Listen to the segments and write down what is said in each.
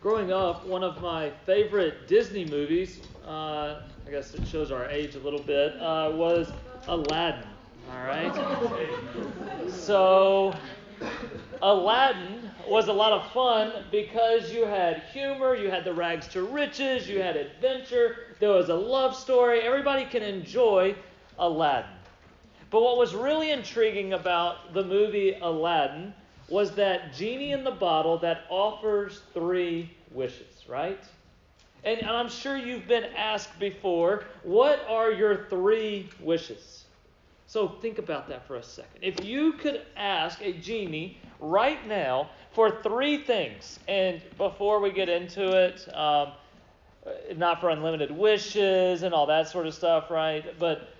growing up, one of my favorite Disney movies, uh, I guess it shows our age a little bit, uh, was Aladdin. All right? So, Aladdin was a lot of fun because you had humor, you had the rags to riches, you had adventure, there was a love story. Everybody can enjoy Aladdin. But what was really intriguing about the movie Aladdin was that genie in the bottle that offers three wishes, right? And, I'm sure you've been asked before, what are your three wishes? So think about that for a second. If you could ask a genie right now for three things, and before we get into it, um, not for unlimited wishes and all that sort of stuff, right? But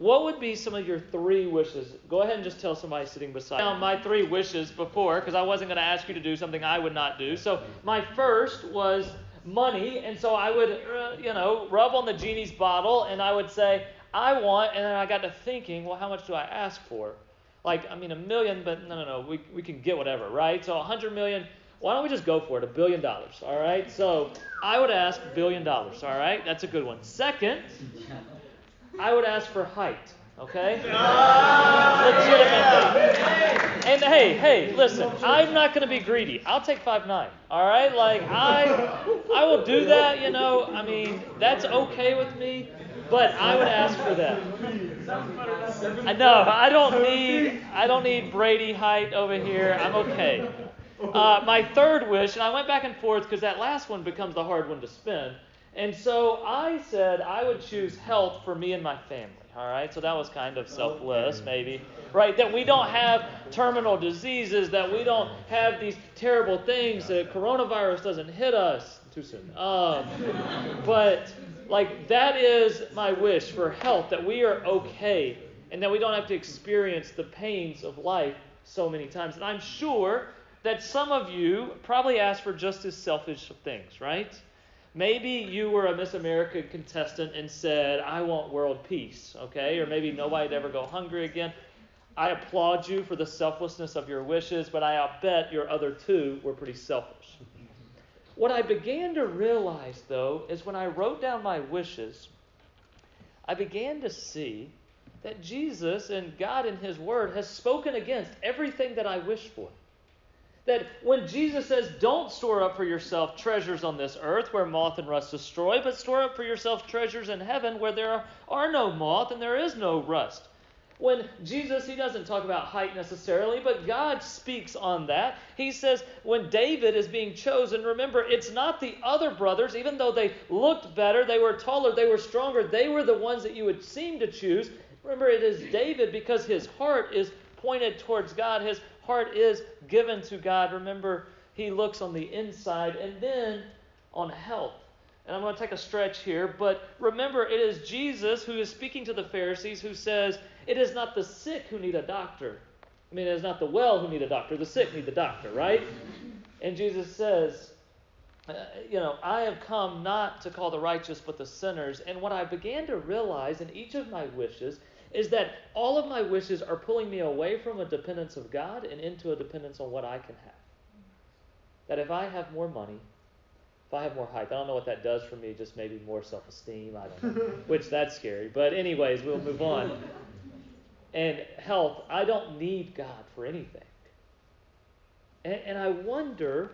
what would be some of your three wishes? Go ahead and just tell somebody sitting beside you. My three wishes before, because I wasn't going to ask you to do something I would not do. So my first was money, and so I would, uh, you know, rub on the genie's bottle, and I would say, I want, and then I got to thinking, well, how much do I ask for? Like, I mean, a million, but no, no, no, we, we can get whatever, right? So a hundred million, why don't we just go for it? A billion dollars, all right? So I would ask billion dollars, all right? That's a good one. Second, I would ask for height. Okay? Legitimately. And hey, hey, listen, I'm not going to be greedy. I'll take five nine. All right? Like I I will do that, you know. I mean, that's okay with me, but I would ask for that. I know, I don't need I don't need Brady height over here. I'm okay. Uh, my third wish, and I went back and forth because that last one becomes the hard one to spin. And so I said I would choose health for me and my family. All right, so that was kind of selfless, maybe, right? That we don't have terminal diseases, that we don't have these terrible things, that coronavirus doesn't hit us too soon. Um, but like that is my wish for health, that we are okay, and that we don't have to experience the pains of life so many times. And I'm sure that some of you probably ask for just as selfish things, right? Maybe you were a Miss America contestant and said, I want world peace, okay? Or maybe nobody'd ever go hungry again. I applaud you for the selflessness of your wishes, but I bet your other two were pretty selfish. What I began to realize, though, is when I wrote down my wishes, I began to see that Jesus and God in His Word has spoken against everything that I wish for. That when Jesus says, Don't store up for yourself treasures on this earth where moth and rust destroy, but store up for yourself treasures in heaven where there are, no moth and there is no rust. When Jesus, he doesn't talk about height necessarily, but God speaks on that. He says, when David is being chosen, remember, it's not the other brothers, even though they looked better, they were taller, they were stronger, they were the ones that you would seem to choose. Remember, it is David because his heart is pointed towards God. His heart is given to God. Remember, he looks on the inside and then on health. And I'm going to take a stretch here, but remember, it is Jesus who is speaking to the Pharisees who says, It is not the sick who need a doctor. I mean, it is not the well who need a doctor, the sick need the doctor, right? And Jesus says, uh, You know, I have come not to call the righteous, but the sinners. And what I began to realize in each of my wishes is that all of my wishes are pulling me away from a dependence of God and into a dependence on what I can have. That if I have more money, if I have more height, I don't know what that does for me, just maybe more self esteem, I don't know, which that's scary. But, anyways, we'll move on. And health, I don't need God for anything. And, and I wonder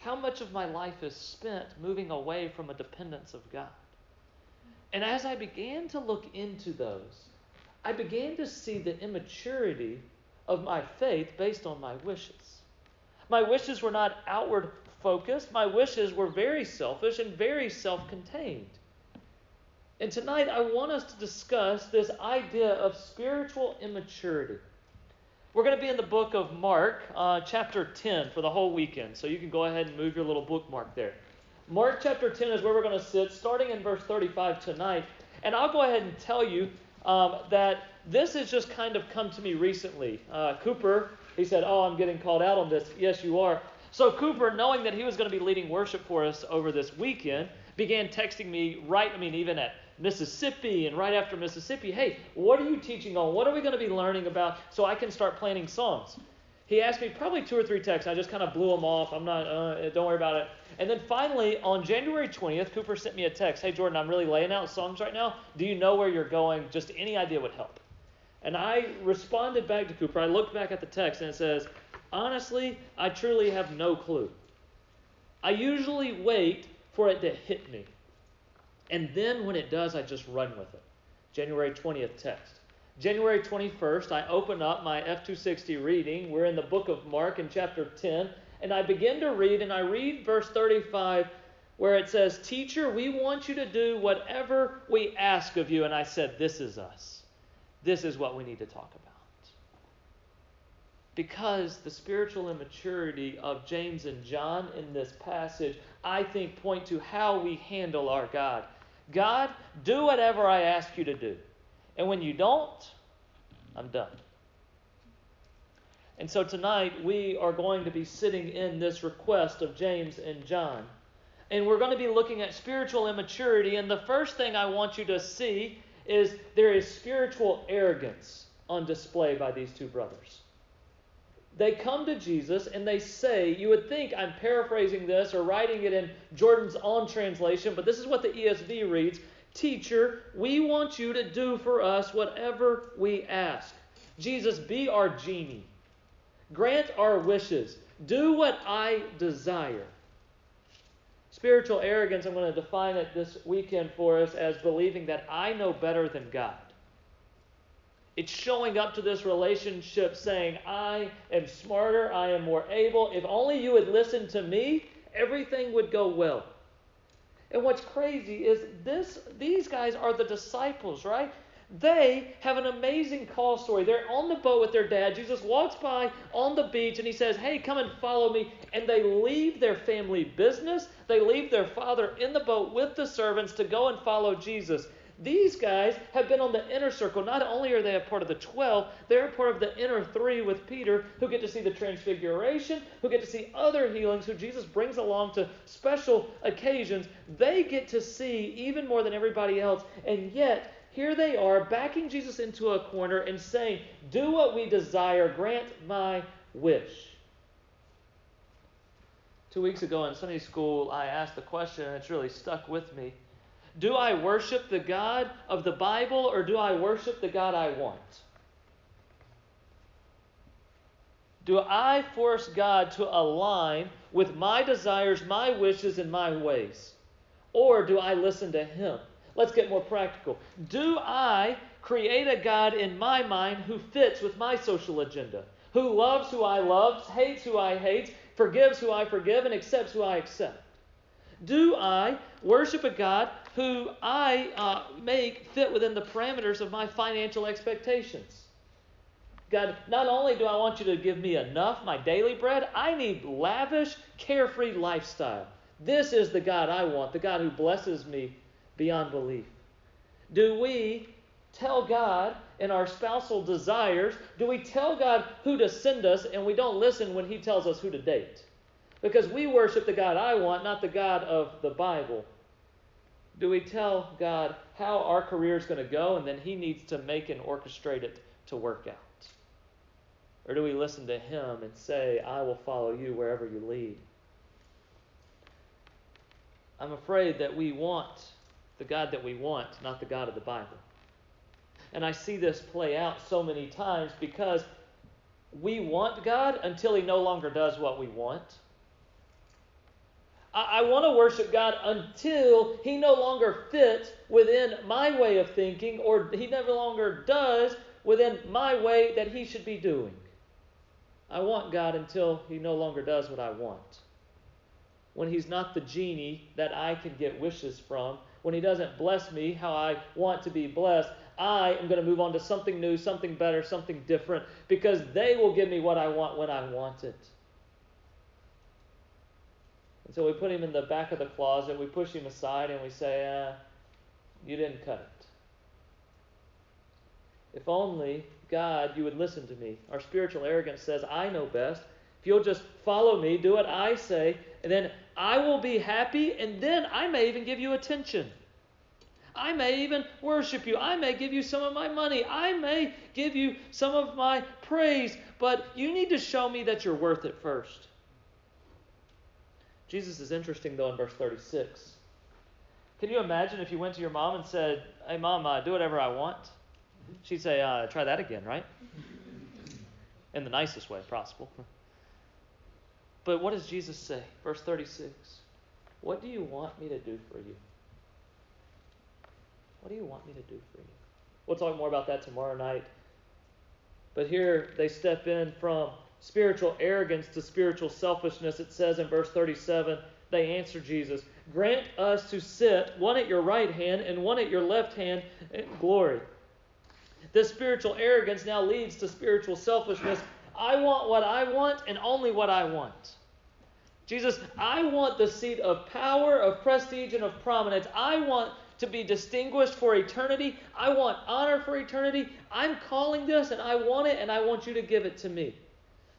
how much of my life is spent moving away from a dependence of God. And as I began to look into those, I began to see the immaturity of my faith based on my wishes. My wishes were not outward focused, my wishes were very selfish and very self contained. And tonight I want us to discuss this idea of spiritual immaturity. We're going to be in the book of Mark, uh, chapter 10, for the whole weekend. So you can go ahead and move your little bookmark there. Mark chapter 10 is where we're going to sit, starting in verse 35 tonight. And I'll go ahead and tell you um, that this has just kind of come to me recently. Uh, Cooper, he said, Oh, I'm getting called out on this. Yes, you are. So Cooper, knowing that he was going to be leading worship for us over this weekend, began texting me right, I mean, even at Mississippi and right after Mississippi, hey, what are you teaching on? What are we going to be learning about so I can start planning songs? He asked me probably two or three texts. I just kind of blew them off. I'm not, uh, don't worry about it. And then finally, on January 20th, Cooper sent me a text. Hey, Jordan, I'm really laying out songs right now. Do you know where you're going? Just any idea would help. And I responded back to Cooper. I looked back at the text and it says, honestly, I truly have no clue. I usually wait for it to hit me. And then when it does, I just run with it. January 20th text. January 21st, I open up my F260 reading. We're in the book of Mark in chapter 10. And I begin to read, and I read verse 35 where it says, Teacher, we want you to do whatever we ask of you. And I said, This is us. This is what we need to talk about. Because the spiritual immaturity of James and John in this passage, I think, point to how we handle our God. God, do whatever I ask you to do. And when you don't, I'm done. And so tonight we are going to be sitting in this request of James and John. And we're going to be looking at spiritual immaturity. And the first thing I want you to see is there is spiritual arrogance on display by these two brothers. They come to Jesus and they say, you would think I'm paraphrasing this or writing it in Jordan's own translation, but this is what the ESV reads Teacher, we want you to do for us whatever we ask. Jesus, be our genie. Grant our wishes. Do what I desire. Spiritual arrogance, I'm going to define it this weekend for us as believing that I know better than God. It's showing up to this relationship saying, I am smarter, I am more able. If only you would listen to me, everything would go well. And what's crazy is this these guys are the disciples, right? They have an amazing call story. They're on the boat with their dad. Jesus walks by on the beach and he says, Hey, come and follow me. And they leave their family business. They leave their father in the boat with the servants to go and follow Jesus. These guys have been on the inner circle. Not only are they a part of the 12, they're a part of the inner three with Peter, who get to see the transfiguration, who get to see other healings, who Jesus brings along to special occasions. They get to see even more than everybody else. And yet, here they are backing Jesus into a corner and saying, Do what we desire, grant my wish. Two weeks ago in Sunday school, I asked the question, and it's really stuck with me. Do I worship the God of the Bible or do I worship the God I want? Do I force God to align with my desires, my wishes, and my ways? Or do I listen to Him? Let's get more practical. Do I create a God in my mind who fits with my social agenda? Who loves who I love, hates who I hate, forgives who I forgive, and accepts who I accept? Do I worship a God who I uh, make fit within the parameters of my financial expectations? God, not only do I want you to give me enough, my daily bread, I need lavish, carefree lifestyle. This is the God I want, the God who blesses me beyond belief. Do we tell God in our spousal desires, do we tell God who to send us and we don't listen when He tells us who to date? Because we worship the God I want, not the God of the Bible. Do we tell God how our career is going to go and then He needs to make and orchestrate it to work out? Or do we listen to Him and say, I will follow you wherever you lead? I'm afraid that we want the God that we want, not the God of the Bible. And I see this play out so many times because we want God until He no longer does what we want. I, I want to worship God until He no longer fits within my way of thinking or He no longer does within my way that He should be doing. I want God until He no longer does what I want. When He's not the genie that I can get wishes from, when He doesn't bless me how I want to be blessed, I am going to move on to something new, something better, something different, because they will give me what I want when I want it. And so we put him in the back of the closet, we push him aside, and we say, uh, You didn't cut it. If only, God, you would listen to me. Our spiritual arrogance says, I know best. If you'll just follow me, do what I say, and then I will be happy, and then I may even give you attention. I may even worship you. I may give you some of my money. I may give you some of my praise. But you need to show me that you're worth it first. Jesus is interesting, though, in verse 36. Can you imagine if you went to your mom and said, Hey, mom, uh, do whatever I want? She'd say, uh, Try that again, right? In the nicest way possible. But what does Jesus say? Verse 36 What do you want me to do for you? What do you want me to do for you? We'll talk more about that tomorrow night. But here they step in from spiritual arrogance to spiritual selfishness. It says in verse 37 they answer Jesus, Grant us to sit one at your right hand and one at your left hand in glory. This spiritual arrogance now leads to spiritual selfishness. I want what I want and only what I want. Jesus, I want the seat of power, of prestige, and of prominence. I want to be distinguished for eternity. I want honor for eternity. I'm calling this and I want it and I want you to give it to me.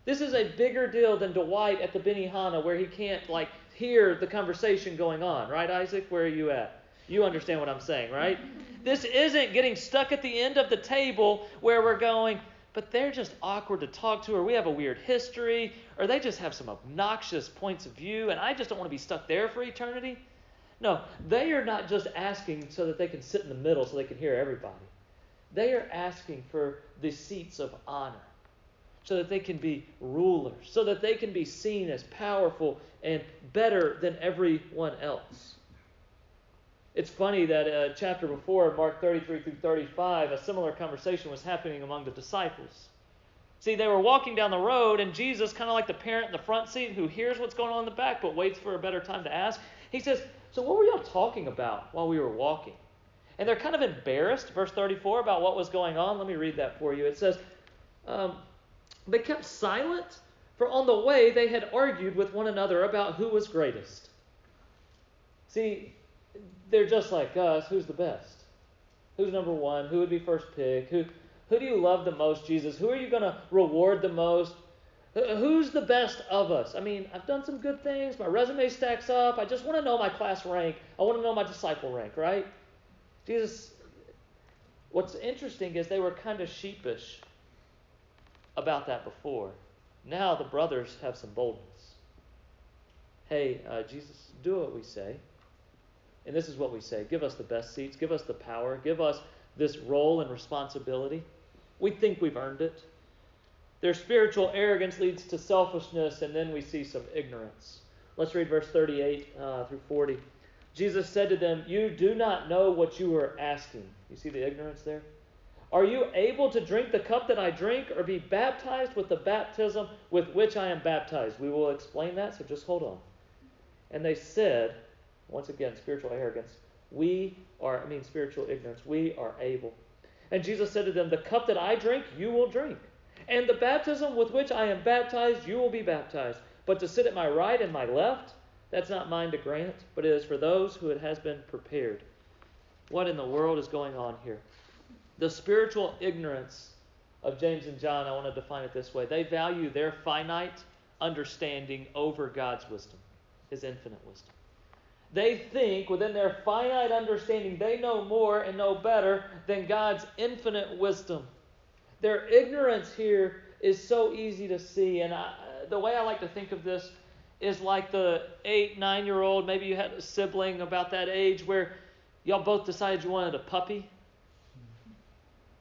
This is a bigger deal than Dwight at the Benihana where he can't like hear the conversation going on, right, Isaac? Where are you at? You understand what I'm saying, right? This isn't getting stuck at the end of the table where we're going, but they're just awkward to talk to, or we have a weird history, or they just have some obnoxious points of view, and I just don't want to be stuck there for eternity. No, they are not just asking so that they can sit in the middle so they can hear everybody. They are asking for the seats of honor so that they can be rulers, so that they can be seen as powerful and better than everyone else. It's funny that a uh, chapter before, Mark 33 through 35, a similar conversation was happening among the disciples. See, they were walking down the road, and Jesus, kind of like the parent in the front seat who hears what's going on in the back but waits for a better time to ask, he says, So, what were y'all talking about while we were walking? And they're kind of embarrassed, verse 34, about what was going on. Let me read that for you. It says, um, They kept silent, for on the way they had argued with one another about who was greatest. See, they're just like us. Who's the best? Who's number one? Who would be first pick? Who, who do you love the most, Jesus? Who are you going to reward the most? Who's the best of us? I mean, I've done some good things. My resume stacks up. I just want to know my class rank. I want to know my disciple rank, right? Jesus, what's interesting is they were kind of sheepish about that before. Now the brothers have some boldness. Hey, uh, Jesus, do what we say. And this is what we say give us the best seats, give us the power, give us this role and responsibility. We think we've earned it. Their spiritual arrogance leads to selfishness, and then we see some ignorance. Let's read verse 38 uh, through 40. Jesus said to them, You do not know what you are asking. You see the ignorance there? Are you able to drink the cup that I drink, or be baptized with the baptism with which I am baptized? We will explain that, so just hold on. And they said, once again, spiritual arrogance. We are, I mean, spiritual ignorance. We are able. And Jesus said to them, The cup that I drink, you will drink. And the baptism with which I am baptized, you will be baptized. But to sit at my right and my left, that's not mine to grant, but it is for those who it has been prepared. What in the world is going on here? The spiritual ignorance of James and John, I want to define it this way. They value their finite understanding over God's wisdom, His infinite wisdom. They think within their finite understanding they know more and know better than God's infinite wisdom. Their ignorance here is so easy to see. And I, the way I like to think of this is like the eight, nine year old, maybe you had a sibling about that age where y'all both decided you wanted a puppy.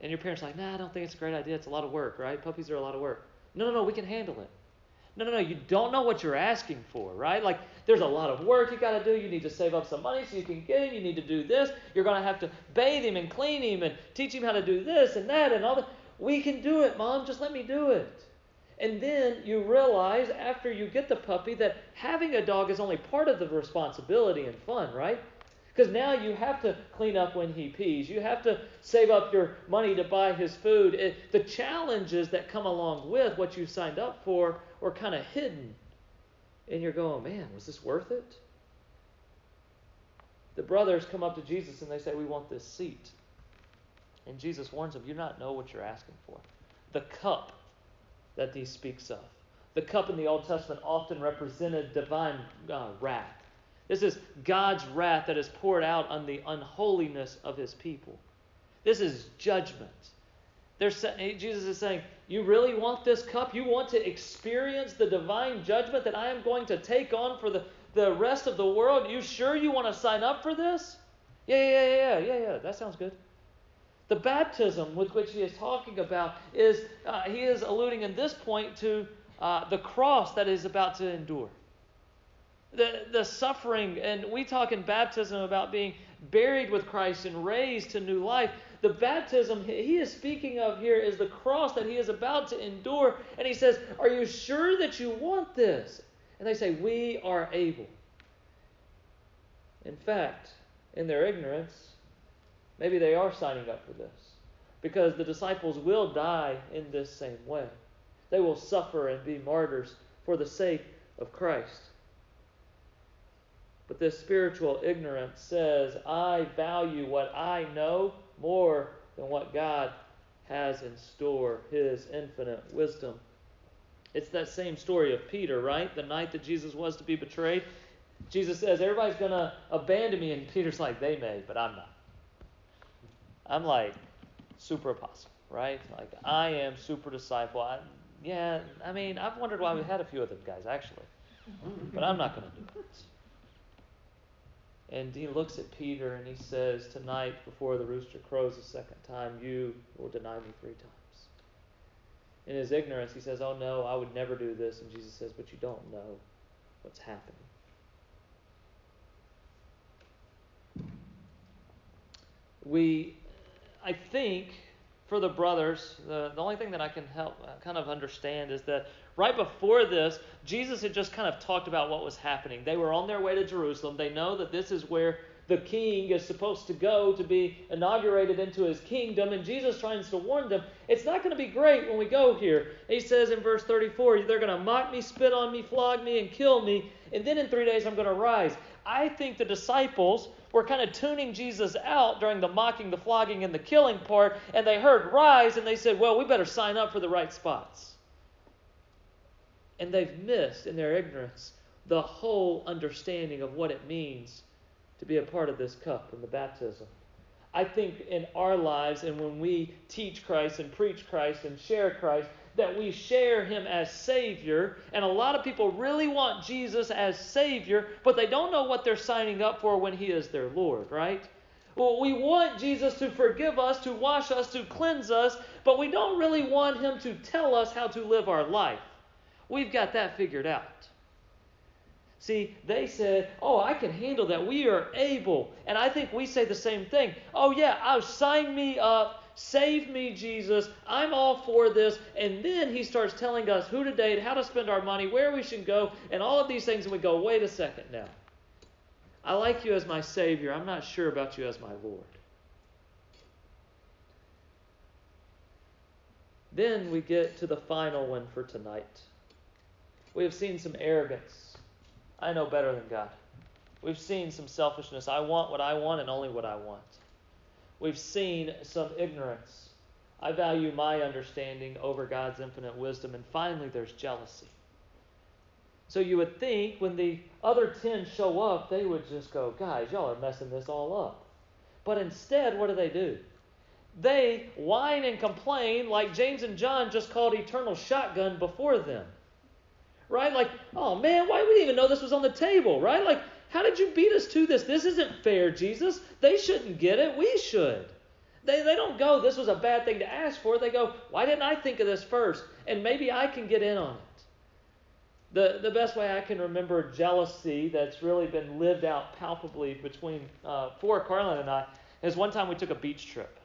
And your parents are like, nah, I don't think it's a great idea. It's a lot of work, right? Puppies are a lot of work. No, no, no, we can handle it. No, no, no. You don't know what you're asking for, right? Like, there's a lot of work you got to do. You need to save up some money so you can get him. You need to do this. You're going to have to bathe him and clean him and teach him how to do this and that and all that. We can do it, Mom. Just let me do it. And then you realize after you get the puppy that having a dog is only part of the responsibility and fun, right? Because now you have to clean up when he pees. You have to save up your money to buy his food. It, the challenges that come along with what you signed up for are kind of hidden. And you're going, man, was this worth it? The brothers come up to Jesus and they say, We want this seat. And Jesus warns them, You not know what you're asking for. The cup that he speaks of. The cup in the Old Testament often represented divine uh, wrath. This is God's wrath that is poured out on the unholiness of his people. This is judgment. Jesus is saying, You really want this cup? You want to experience the divine judgment that I am going to take on for the, the rest of the world? You sure you want to sign up for this? Yeah, yeah, yeah, yeah, yeah, yeah. That sounds good. The baptism with which he is talking about is, uh, he is alluding in this point to uh, the cross that is about to endure. The, the suffering, and we talk in baptism about being buried with Christ and raised to new life. The baptism he is speaking of here is the cross that he is about to endure. And he says, Are you sure that you want this? And they say, We are able. In fact, in their ignorance, maybe they are signing up for this. Because the disciples will die in this same way. They will suffer and be martyrs for the sake of Christ. But this spiritual ignorance says, I value what I know more than what God has in store, his infinite wisdom. It's that same story of Peter, right? The night that Jesus was to be betrayed. Jesus says, Everybody's going to abandon me. And Peter's like, They may, but I'm not. I'm like super apostle, right? Like, I am super disciple. I, yeah, I mean, I've wondered why we had a few of them guys, actually. But I'm not going to do it. And he looks at Peter and he says, Tonight, before the rooster crows a second time, you will deny me three times. In his ignorance, he says, Oh no, I would never do this. And Jesus says, But you don't know what's happening. We, I think, for the brothers, the, the only thing that I can help uh, kind of understand is that right before this, Jesus had just kind of talked about what was happening. They were on their way to Jerusalem. They know that this is where the king is supposed to go to be inaugurated into his kingdom. And Jesus tries to warn them, it's not going to be great when we go here. He says in verse 34, they're going to mock me, spit on me, flog me, and kill me. And then in three days I'm going to rise. I think the disciples were kind of tuning Jesus out during the mocking, the flogging, and the killing part, and they heard rise and they said, well, we better sign up for the right spots. And they've missed in their ignorance the whole understanding of what it means to be a part of this cup and the baptism. I think in our lives and when we teach Christ and preach Christ and share Christ, that we share him as Savior. And a lot of people really want Jesus as Savior, but they don't know what they're signing up for when he is their Lord, right? Well, we want Jesus to forgive us, to wash us, to cleanse us, but we don't really want him to tell us how to live our life. We've got that figured out. See, they said, Oh, I can handle that. We are able. And I think we say the same thing. Oh, yeah, I'll sign me up. Save me, Jesus. I'm all for this. And then he starts telling us who to date, how to spend our money, where we should go, and all of these things. And we go, wait a second now. I like you as my Savior. I'm not sure about you as my Lord. Then we get to the final one for tonight. We have seen some arrogance. I know better than God. We've seen some selfishness. I want what I want and only what I want we've seen some ignorance. I value my understanding over God's infinite wisdom. And finally, there's jealousy. So you would think when the other 10 show up, they would just go, guys, y'all are messing this all up. But instead, what do they do? They whine and complain like James and John just called eternal shotgun before them. Right? Like, oh man, why we didn't even know this was on the table, right? Like, how did you beat us to this? This isn't fair, Jesus. They shouldn't get it. We should. They, they don't go, this was a bad thing to ask for. They go, why didn't I think of this first? And maybe I can get in on it. The, the best way I can remember jealousy that's really been lived out palpably between uh, for Carlin and I is one time we took a beach trip.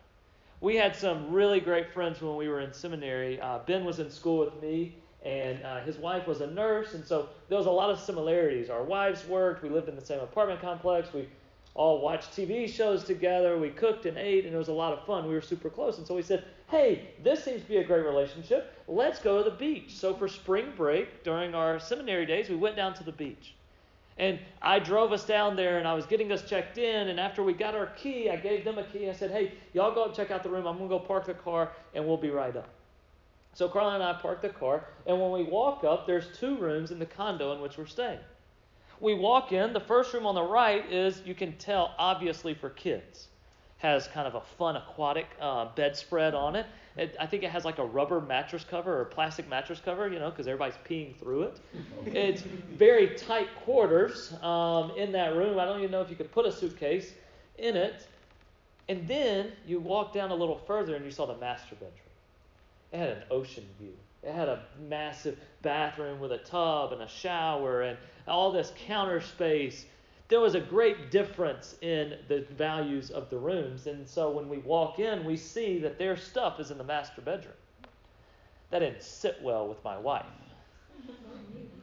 We had some really great friends when we were in seminary. Uh, ben was in school with me, and uh, his wife was a nurse, and so there was a lot of similarities. Our wives worked, we lived in the same apartment complex, we all watched TV shows together, we cooked and ate, and it was a lot of fun. We were super close, and so we said, hey, this seems to be a great relationship. Let's go to the beach. So for spring break, during our seminary days, we went down to the beach. And I drove us down there and I was getting us checked in. And after we got our key, I gave them a key. I said, hey, y'all go up and check out the room. I'm going to go park the car and we'll be right up. So Carla and I parked the car, and when we walk up, there's two rooms in the condo in which we're staying. We walk in, the first room on the right is, you can tell, obviously for kids. Has kind of a fun aquatic uh, bedspread on it. it. I think it has like a rubber mattress cover or plastic mattress cover, you know, because everybody's peeing through it. It's very tight quarters um, in that room. I don't even know if you could put a suitcase in it. And then you walk down a little further and you saw the master bedroom. It had an ocean view. It had a massive bathroom with a tub and a shower and all this counter space. There was a great difference in the values of the rooms. And so when we walk in, we see that their stuff is in the master bedroom. That didn't sit well with my wife,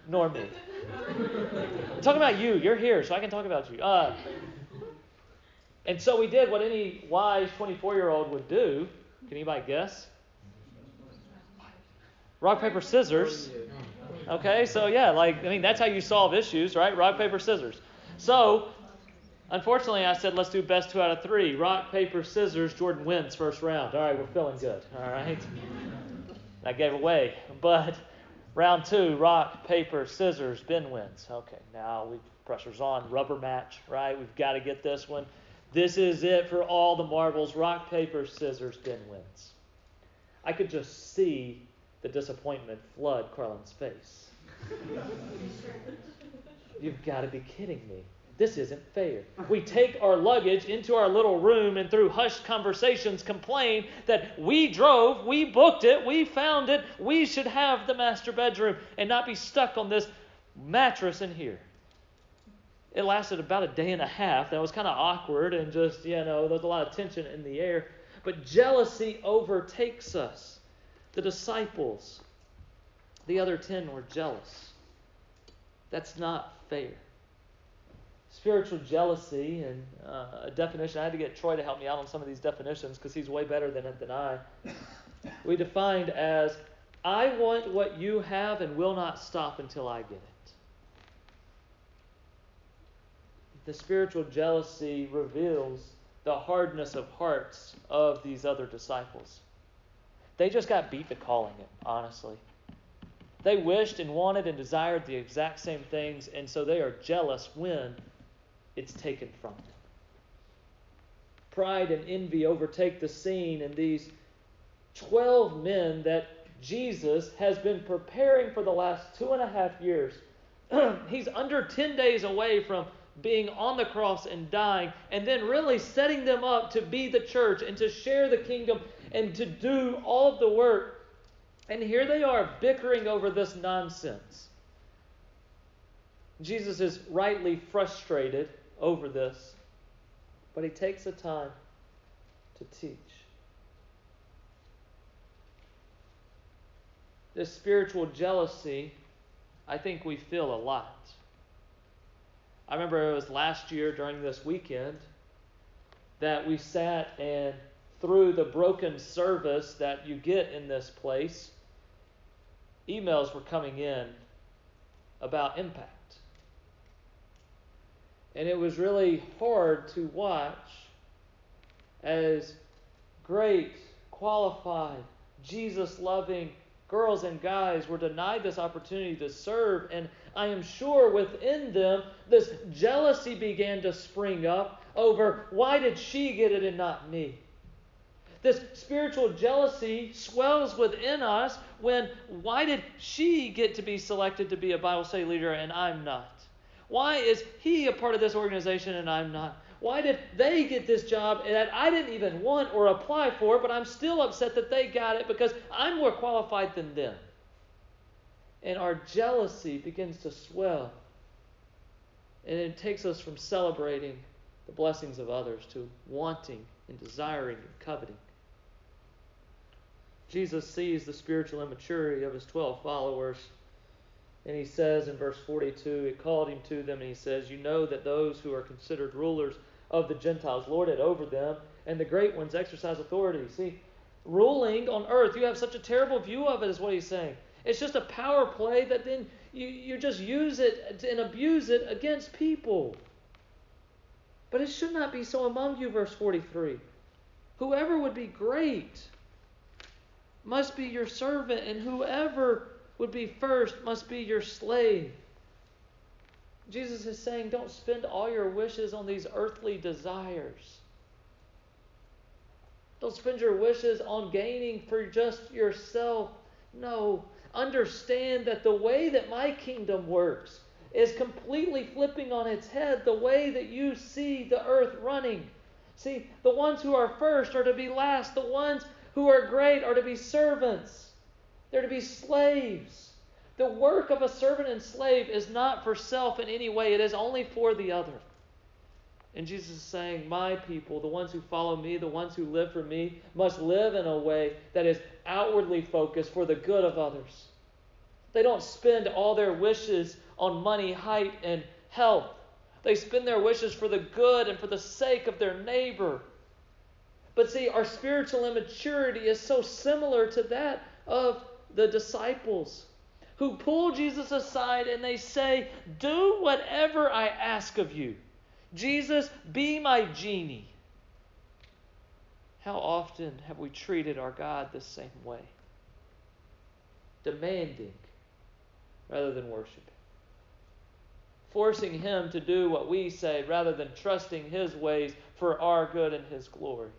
nor me. Talking about you. You're here, so I can talk about you. Uh, and so we did what any wise 24 year old would do. Can anybody guess? Rock, paper, scissors. Okay, so yeah, like, I mean, that's how you solve issues, right? Rock, paper, scissors. So, unfortunately, I said let's do best two out of three. Rock, paper, scissors. Jordan wins first round. All right, we're feeling good. All right. I gave away. But round two, rock, paper, scissors. Ben wins. Okay, now we pressure's on. Rubber match, right? We've got to get this one. This is it for all the marbles. Rock, paper, scissors. Ben wins. I could just see the disappointment flood Carlin's face. You've got to be kidding me. This isn't fair. We take our luggage into our little room and through hushed conversations complain that we drove, we booked it, we found it, we should have the master bedroom and not be stuck on this mattress in here. It lasted about a day and a half. That was kind of awkward and just, you know, there's a lot of tension in the air. But jealousy overtakes us the disciples, the other ten were jealous. That's not fair. Spiritual jealousy, and uh, a definition, I had to get Troy to help me out on some of these definitions because he's way better than than I. We defined as I want what you have and will not stop until I get it. The spiritual jealousy reveals the hardness of hearts of these other disciples. They just got beat to calling it, honestly. They wished and wanted and desired the exact same things, and so they are jealous when it's taken from them. Pride and envy overtake the scene, and these 12 men that Jesus has been preparing for the last two and a half years. He's under 10 days away from being on the cross and dying, and then really setting them up to be the church and to share the kingdom and to do all of the work. And here they are bickering over this nonsense. Jesus is rightly frustrated over this, but he takes the time to teach. This spiritual jealousy, I think we feel a lot. I remember it was last year during this weekend that we sat and through the broken service that you get in this place, emails were coming in about impact. And it was really hard to watch as great, qualified, Jesus loving girls and guys were denied this opportunity to serve. And I am sure within them, this jealousy began to spring up over why did she get it and not me? This spiritual jealousy swells within us when why did she get to be selected to be a Bible study leader and I'm not? Why is he a part of this organization and I'm not? Why did they get this job that I didn't even want or apply for, but I'm still upset that they got it because I'm more qualified than them? And our jealousy begins to swell. And it takes us from celebrating the blessings of others to wanting and desiring and coveting. Jesus sees the spiritual immaturity of his 12 followers. And he says in verse 42, He called him to them, and he says, You know that those who are considered rulers of the Gentiles lord it over them, and the great ones exercise authority. See, ruling on earth, you have such a terrible view of it, is what he's saying. It's just a power play that then you, you just use it and abuse it against people. But it should not be so among you, verse 43. Whoever would be great must be your servant, and whoever would be first must be your slave. Jesus is saying, don't spend all your wishes on these earthly desires. Don't spend your wishes on gaining for just yourself. No. Understand that the way that my kingdom works is completely flipping on its head the way that you see the earth running. See, the ones who are first are to be last, the ones who are great are to be servants, they're to be slaves. The work of a servant and slave is not for self in any way, it is only for the other. And Jesus is saying, My people, the ones who follow me, the ones who live for me, must live in a way that is outwardly focused for the good of others. They don't spend all their wishes on money, height, and health. They spend their wishes for the good and for the sake of their neighbor. But see, our spiritual immaturity is so similar to that of the disciples who pull Jesus aside and they say, Do whatever I ask of you. Jesus, be my genie. How often have we treated our God the same way? Demanding rather than worshiping. Forcing Him to do what we say rather than trusting His ways for our good and His glory.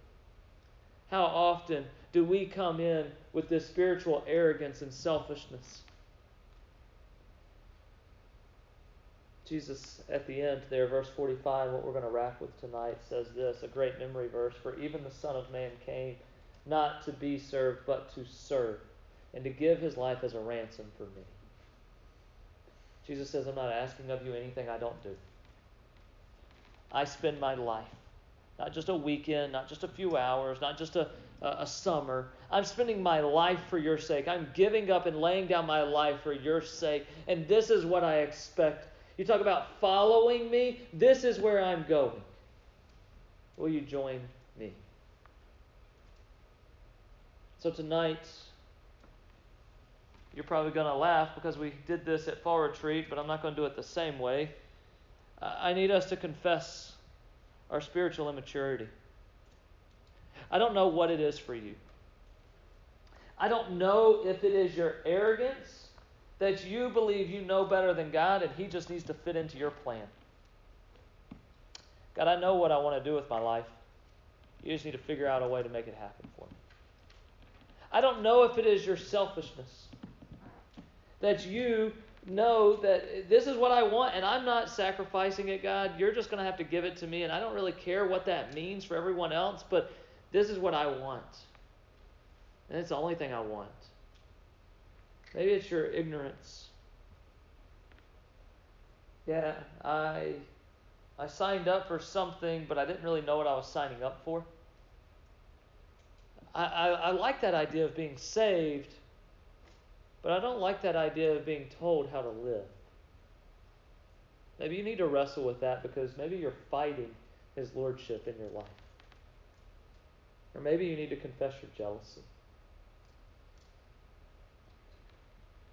How often do we come in with this spiritual arrogance and selfishness? Jesus, at the end there, verse 45, what we're going to wrap with tonight, says this a great memory verse For even the Son of Man came not to be served, but to serve, and to give his life as a ransom for me. Jesus says, I'm not asking of you anything I don't do. I spend my life, not just a weekend, not just a few hours, not just a, a, summer. I'm spending my life for your sake. I'm giving up and laying down my life for your sake. And this is what I expect you talk about following me. This is where I'm going. Will you join me? So tonight, you're probably going to laugh because we did this at Fall Retreat, but I'm not going to do it the same way. I need us to confess our spiritual immaturity. I don't know what it is for you. I don't know if it is your arrogance that you believe you know better than God and He just needs to fit into your plan. God, I know what I want to do with my life. You just need to figure out a way to make it happen for me. I don't know if it is your selfishness that you know that this is what I want and I'm not sacrificing it, God. You're just going to have to give it to me, and I don't really care what that means for everyone else, but this is what I want. And it's the only thing I want. Maybe it's your ignorance. Yeah, I I signed up for something, but I didn't really know what I was signing up for. I, I, I like that idea of being saved, but I don't like that idea of being told how to live. Maybe you need to wrestle with that because maybe you're fighting His Lordship in your life. Or maybe you need to confess your jealousy.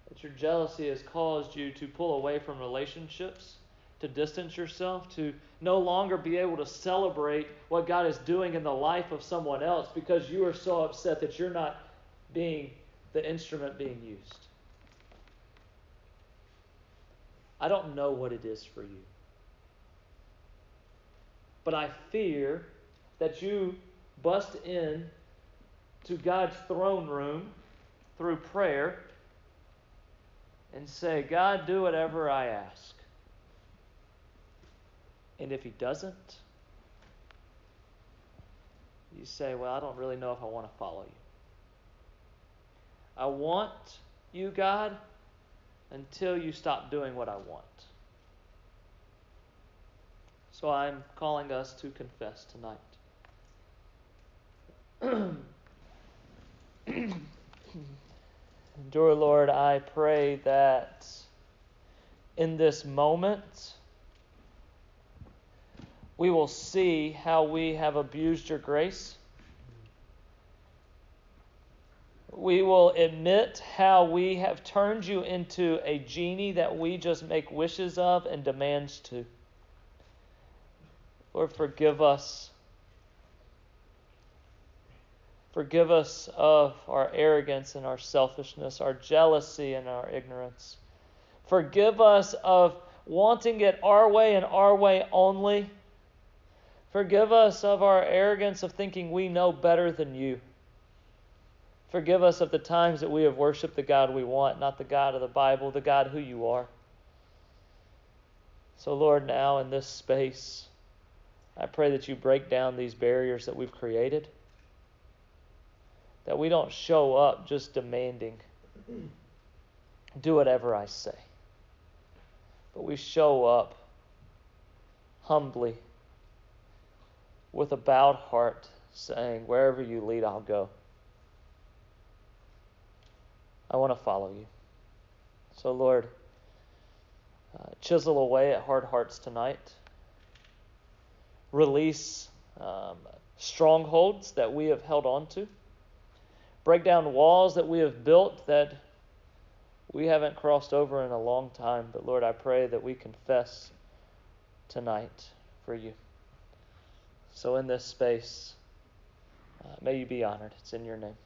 that your jealousy has caused you to pull away from relationships, to distance yourself, to no longer be able to celebrate what God is doing in the life of someone else because you are so upset that you're not being the instrument being used. I don't know what it is for you. But I fear that you bust in to God's throne room through prayer and say, God, do whatever I ask. And if He doesn't, you say, Well, I don't really know if I want to follow you. I want you, God, until you stop doing what I want. So I'm calling us to confess tonight. Dear Lord, I pray that in this moment we will see how we have abused your grace. We will admit how we have turned you into a genie that we just make wishes of and demands to. Lord, forgive us Forgive us of our arrogance and our selfishness, our jealousy and our ignorance. Forgive us of wanting it our way and our way only. Forgive us of our arrogance of thinking we know better than you. Forgive us of the times that we have worshiped the God we want, not the God of the Bible, the God who you are. So, Lord, now in this space, I pray that you break down these barriers that we've created, that we don't show up just demanding, do whatever I say, but we show up humbly with a bowed heart, saying, Wherever you lead, I'll go. I want to follow you. So, Lord, uh, chisel away at hard hearts tonight. Release um, strongholds that we have held on to. Break down walls that we have built that we haven't crossed over in a long time. But Lord, I pray that we confess tonight for you. So, in this space, uh, may you be honored. It's in your name.